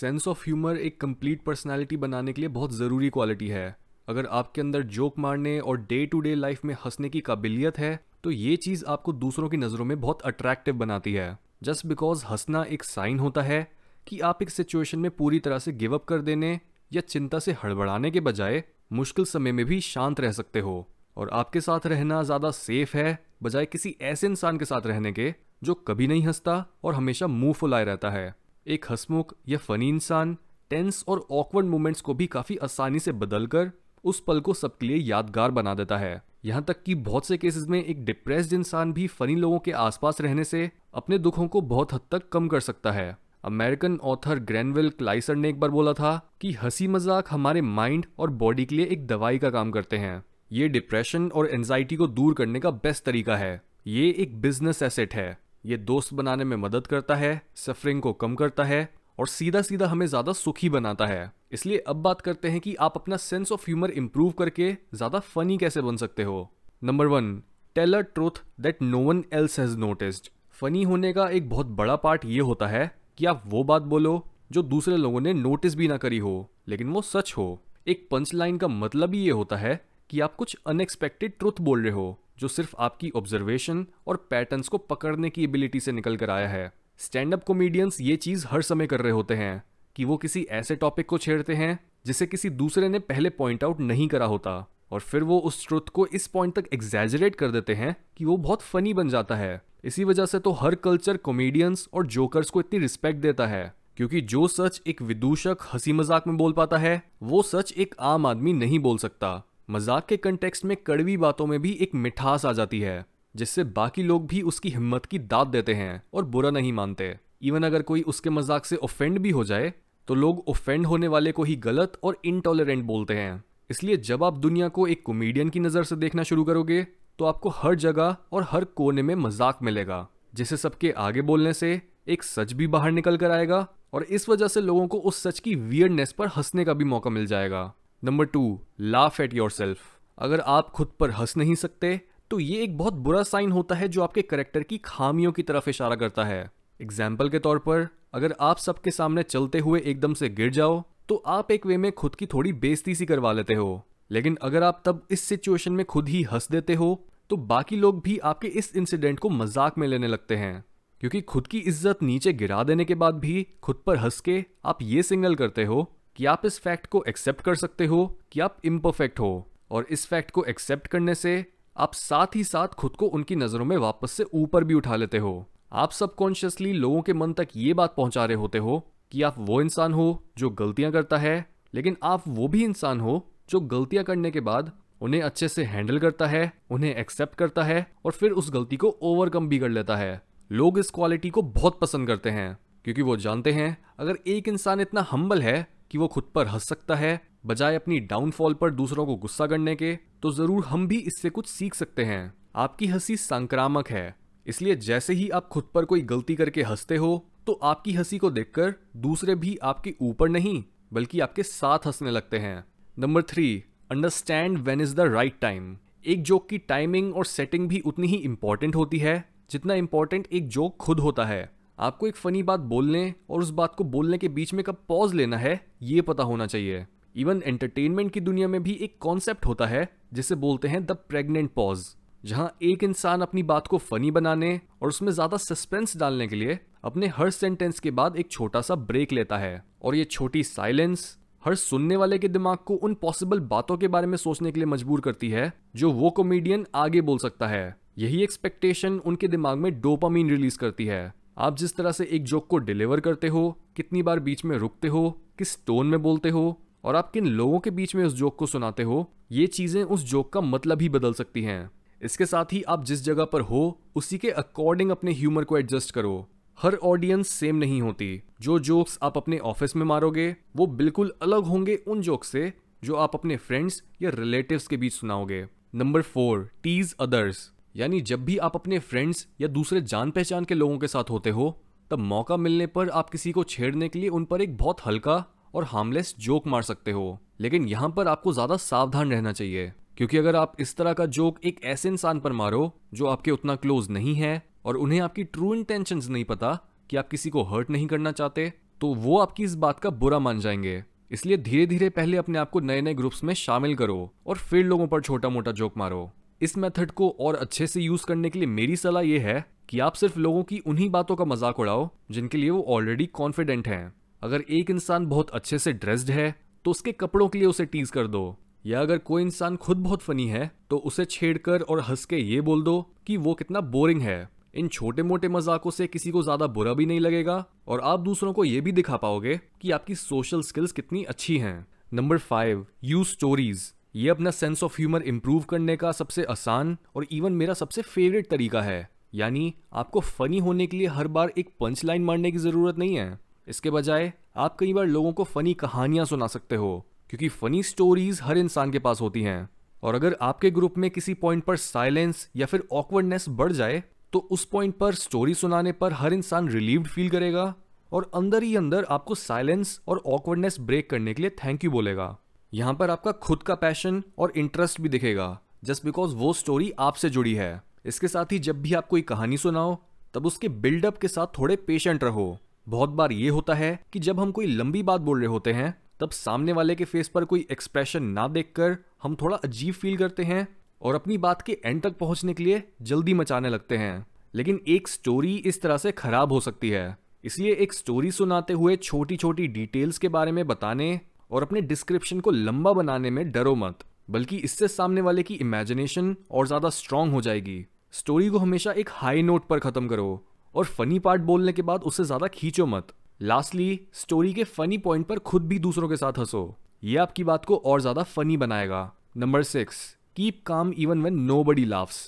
Sense of humour एक complete personality बनाने के लिए बहुत ज़रूरी क्वालिटी है। अगर आपके अंदर जोक मारने और डे टू डे लाइफ में हंसने की काबिलियत है तो ये चीज़ आपको दूसरों की नज़रों में बहुत अट्रैक्टिव बनाती है। जस्ट बिकॉज़ हंसना एक साइन होता है कि आप एक सिचुएशन में पूरी तरह से गिव अप कर देने या चिंता से हड़बड़ाने के बजाय मुश्किल समय में भी शांत रह सकते हो। और आपके साथ रहना ज़्यादा सेफ़ है, बजाय किसी ऐसे इंसान के साथ रहने के, जो कभी नहीं हंसता और हमेशा मुँह फुलाए रहता है। एक हसमुख या फनी इंसान टेंस और ऑकवर्ड मोमेंट्स को भी काफ़ी आसानी से बदलकर उस पल को सबके लिए यादगार बना देता है। यहाँ तक कि बहुत से केसेस में एक डिप्रेस्ड इंसान भी फनी लोगों के आसपास रहने से अपने दुखों को बहुत हद तक कम कर सकता है। अमेरिकन ऑथर ग्रैनविल क्लाइसर ने एक बार बोला था कि हँसी मज़ाक हमारे माइंड और बॉडी के लिए एक दवाई का काम करते हैं। ये डिप्रेशन और एंजाइटी को दूर करने का बेस्ट तरीका है। ये एक बिज़नेस एसेट है। ये दोस्त बनाने में मदद करता है सफरिंग को कम करता है और सीधा सीधा हमें ज़्यादा सुखी बनाता है। इसलिए अब बात करते हैं कि आप अपना सेंस ऑफ़ ह्यूमर इंप्रूव करके ज़्यादा फनी कैसे बन सकते हो। Number one tell a truth that no one else has noticed funny होने का एक बहुत बड़ा पार्ट ये होता है कि आप वो बात बोलो जो दूसरे लोगों ने नोटिस भी ना करी हो, लेकिन वो सच हो। एक पंच लाइन का मतलब ही ये होता है कि आप कुछ अनएक्सपेक्टेड ट्रुथ बोल रहे हो। जो सिर्फ़ आपकी ऑब्जर्वेशन और पैटर्न्स को पकड़ने की एबिलिटी से निकल कर आया है। स्टैंड अप कॉमेडियंस ये चीज़ हर समय कर रहे होते हैं कि वो किसी ऐसे टॉपिक को छेड़ते हैं जिसे किसी दूसरे ने पहले पॉइंट आउट नहीं करा होता और फिर वो उस ट्रुथ को इस पॉइंट तक एग्जैजरेट कर देते हैं कि वो बहुत फनी बन जाता है। इसी वजह से तो हर कल्चर कॉमेडियंस और जोकर्स को इतनी रिस्पेक्ट देता है, क्योंकि जो सच एक विदूषक, हँसी मज़ाक में बोल पाता है, वो सच एक आम आदमी नहीं बोल सकता। मज़ाक के कंटेक्स्ट में कड़वी बातों में भी एक मिठास आ जाती है, जिससे बाकी लोग भी उसकी हिम्मत की दाद देते हैं और बुरा नहीं मानते। इवन अगर कोई उसके मज़ाक से ऑफेंड भी हो जाए तो लोग ऑफेंड होने वाले को ही गलत और इनटॉलरेंट बोलते हैं। इसलिए जब आप दुनिया को एक कॉमेडियन की नज़र से देखना शुरू करोगे तो आपको हर जगह और हर कोने में मज़ाक मिलेगा, जिसे सबके आगे बोलने से एक सच भी बाहर निकल कर आएगा और इस वजह से लोगों को उस सच की वियर्डनेस पर हंसने का भी मौका मिल जाएगा। Number two laugh at yourself अगर आप खुद पर हंस नहीं सकते तो ये एक बहुत बुरा साइन होता है जो आपके करेक्टर की खामियों की तरफ़ इशारा करता है। एग्ज़ाम्पल के तौर पर, अगर आप सबके सामने चलते हुए एकदम से गिर जाओ तो आप एक वे में खुद की थोड़ी बेजती सी करवा लेते हो। लेकिन अगर आप तब इस सिचुएशन में खुद ही हंस देते हो तो बाकी लोग भी आपके इस इंसिडेंट को मज़ाक में लेने लगते हैं। क्योंकि खुद की इज़्ज़त नीचे गिरा देने के बाद भी, खुद पर हंस के आप ये सिग्नल करते हो कि आप इस फैक्ट को एक्सेप्ट कर सकते हो कि आप इम्परफेक्ट हो और इस फैक्ट को एक्सेप्ट करने से आप साथ ही साथ खुद को उनकी नज़रों में वापस से ऊपर भी उठा लेते हो। आप सबकॉन्शियसली लोगों के मन तक ये बात पहुँचा रहे होते हो कि आप वो इंसान हो जो गलतियाँ करता है, लेकिन आप वो भी इंसान हो जो गलतियाँ करने के बाद उन्हें अच्छे से हैंडल करता है, उन्हें एक्सेप्ट करता है और फिर उस गलती को ओवरकम भी कर लेता है। लोग इस क्वालिटी को बहुत पसंद करते हैं, क्योंकि वो जानते हैं, अगर एक इंसान इतना हम्बल है कि वो खुद पर हंस सकता है, बजाय अपनी डाउनफॉल पर दूसरों को गुस्सा करने के तो ज़रूर हम भी इससे कुछ सीख सकते हैं। आपकी हँसी संक्रामक है, इसलिए जैसे ही आप खुद पर कोई गलती करके हँसते हो तो आपकी हँसी को देखकर दूसरे भी आपके ऊपर नहीं, बल्कि आपके साथ हंसने लगते हैं। Number three understand when is the right time एक जोक की टाइमिंग और सेटिंग भी उतनी ही इंपॉर्टेंट होती है, जितना इंपॉर्टेंट एक जोक खुद होता है। आपको एक फनी बात बोलने और उस बात को बोलने के बीच में कब पॉज लेना है, ये पता होना चाहिए। इवन एंटरटेनमेंट की दुनिया में भी एक कॉन्सेप्ट होता है, जिसे बोलते हैं द प्रेग्नेंट पॉज जहाँ एक इंसान अपनी बात को फनी बनाने और उसमें ज़्यादा सस्पेंस डालने के लिए अपने हर सेंटेंस के बाद एक छोटा सा ब्रेक लेता है। और ये छोटी साइलेंस हर सुनने वाले के दिमाग को उन पॉसिबल बातों के बारे में सोचने के लिए मजबूर करती है, जो वो कॉमेडियन आगे बोल सकता है। यही एक्सपेक्टेशन उनके दिमाग में डोपामीन रिलीज़ करती है। आप जिस तरह से एक जोक को डिलीवर करते हो, कितनी बार बीच में रुकते हो, किस टोन में बोलते हो, और आप किन लोगों के बीच में उस जोक को सुनाते हो, ये चीज़ें उस जोक का मतलब ही बदल सकती हैं। इसके साथ ही आप जिस जगह पर हो, उसी के अकॉर्डिंग अपने ह्यूमर को एडजस्ट करो। हर ऑडियंस सेम नहीं होती। जो जोक्स आप अपने ऑफ़िस में मारोगे, वो बिल्कुल अलग होंगे उन जोक्स से, जो आप अपने फ्रेंड्स या रिलेटिव्स के बीच सुनाओगे। नंबर फोर टीज अदर्स यानी जब भी आप अपने फ्रेंड्स या दूसरे जान पहचान के लोगों के साथ होते हो, तब मौका मिलने पर आप किसी को छेड़ने के लिए उन पर एक बहुत हल्का और हार्मलेस जोक मार सकते हो। लेकिन यहाँ पर आपको ज़्यादा सावधान रहना चाहिए, क्योंकि अगर आप इस तरह का जोक एक ऐसे इंसान पर मारो, जो आपके उतना क्लोज नहीं है और उन्हें आपकी ट्रू इंटेंशन नहीं पता कि आप किसी को हर्ट नहीं करना चाहते तो वो आपकी इस बात का बुरा मान जाएँगे। इसलिए धीरे धीरे पहले अपने आप को नए नए ग्रुप्स में शामिल करो और फिर लोगों पर छोटा मोटा जोक मारो। इस मेथड को और अच्छे से यूज़ करने के लिए मेरी सलाह यह है कि आप सिर्फ़ लोगों की उन्हीं बातों का मज़ाक उड़ाओ, जिनके लिए वो ऑलरेडी कॉन्फिडेंट हैं। अगर एक इंसान बहुत अच्छे से ड्रेस्ड है तो उसके कपड़ों के लिए उसे टीज कर दो। या अगर कोई इंसान खुद बहुत फनी है तो उसे छेड़कर और हंस के ये बोल दो कि वो कितना बोरिंग है। इन छोटे मोटे मजाकों से किसी को ज़्यादा बुरा भी नहीं लगेगा और आप दूसरों को ये भी दिखा पाओगे कि आपकी सोशल स्किल्स कितनी अच्छी हैं। नंबर फाइव यूज़ स्टोरीज ये अपना सेंस ऑफ़ ह्यूमर इम्प्रूव करने का सबसे आसान और इवन मेरा सबसे फेवरेट तरीका है। यानी आपको फनी होने के लिए हर बार एक पंच लाइन मारने की ज़रूरत नहीं है। इसके बजाय, आप कई बार लोगों को फनी कहानियाँ सुना सकते हो, क्योंकि फनी स्टोरीज हर इंसान के पास होती हैं। और अगर आपके ग्रुप में किसी पॉइंट पर साइलेंस या फिर ऑकवर्डनेस बढ़ जाए तो उस पॉइंट पर स्टोरी सुनाने पर हर इंसान रिलीव्ड फील करेगा और अंदर ही अंदर आपको साइलेंस और ऑकवर्डनेस ब्रेक करने के लिए थैंक यू बोलेगा। यहाँ पर आपका खुद का पैशन और इंटरेस्ट भी दिखेगा जस्ट बिकॉज़ वो स्टोरी आपसे जुड़ी है। इसके साथ ही जब भी आप कोई कहानी सुनाओ, तब उसके बिल्डअप के साथ थोड़े पेशेंट रहो। बहुत बार ये होता है कि जब हम कोई लंबी बात बोल रहे होते हैं, तब सामने वाले के फेस पर कोई एक्सप्रेशन ना देखकर हम थोड़ा अजीब फील करते हैं और अपनी बात के एंड तक पहुँचने के लिए जल्दी मचाने लगते हैं। लेकिन एक स्टोरी इस तरह से खराब हो सकती है। इसलिए एक स्टोरी सुनाते हुए छोटी छोटी डिटेल्स के बारे में बताने और अपने डिस्क्रिप्शन को लंबा बनाने में डरो मत, बल्कि इससे सामने वाले की इमेजिनेशन और ज़्यादा स्ट्रांग हो जाएगी। स्टोरी को हमेशा एक हाई नोट पर खत्म करो और फनी पार्ट बोलने के बाद उसे ज़्यादा खींचो मत। लास्टली स्टोरी के फनी पॉइंट पर खुद भी दूसरों के साथ हंसो। ये आपकी बात को और ज़्यादा फनी बनाएगा। Number six keep calm even when nobody laughs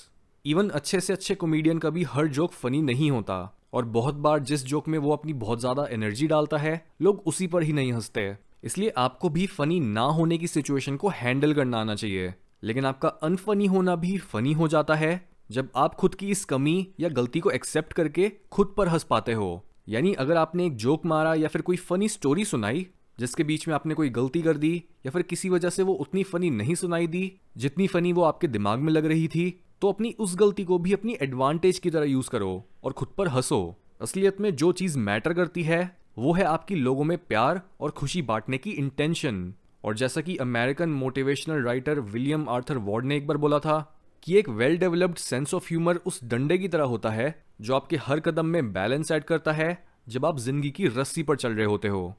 even अच्छे से अच्छे कॉमेडियन का भी हर जोक फनी नहीं होता। और बहुत बार जिस जोक में वो अपनी बहुत ज़्यादा एनर्जी डालता है, लोग उसी पर ही नहीं हँसते। इसलिए आपको भी फनी ना होने की सिचुएशन को हैंडल करना आना चाहिए। लेकिन आपका अनफनी होना भी फनी हो जाता है जब आप खुद की इस कमी या गलती को एक्सेप्ट करके खुद पर हंस पाते हो। यानी अगर आपने एक जोक मारा या फिर कोई फनी स्टोरी सुनाई, जिसके बीच में आपने कोई गलती कर दी या फिर किसी वजह से वो उतनी फनी नहीं सुनाई दी, जितनी फनी वो आपके दिमाग में लग रही थी तो अपनी उस गलती को भी अपनी एडवांटेज की तरह यूज़ करो और खुद पर हंसो। असलियत में जो चीज़ मैटर करती है वो है आपकी लोगों में प्यार और खुशी बांटने की इंटेंशन और जैसा कि American motivational writer William Arthur Ward ने एक बार बोला था कि एक well developed sense of humour उस डंडे की तरह होता है जो आपके हर कदम में बैलेंस ऐड करता है जब आप ज़िंदगी की रस्सी पर चल रहे होते हो।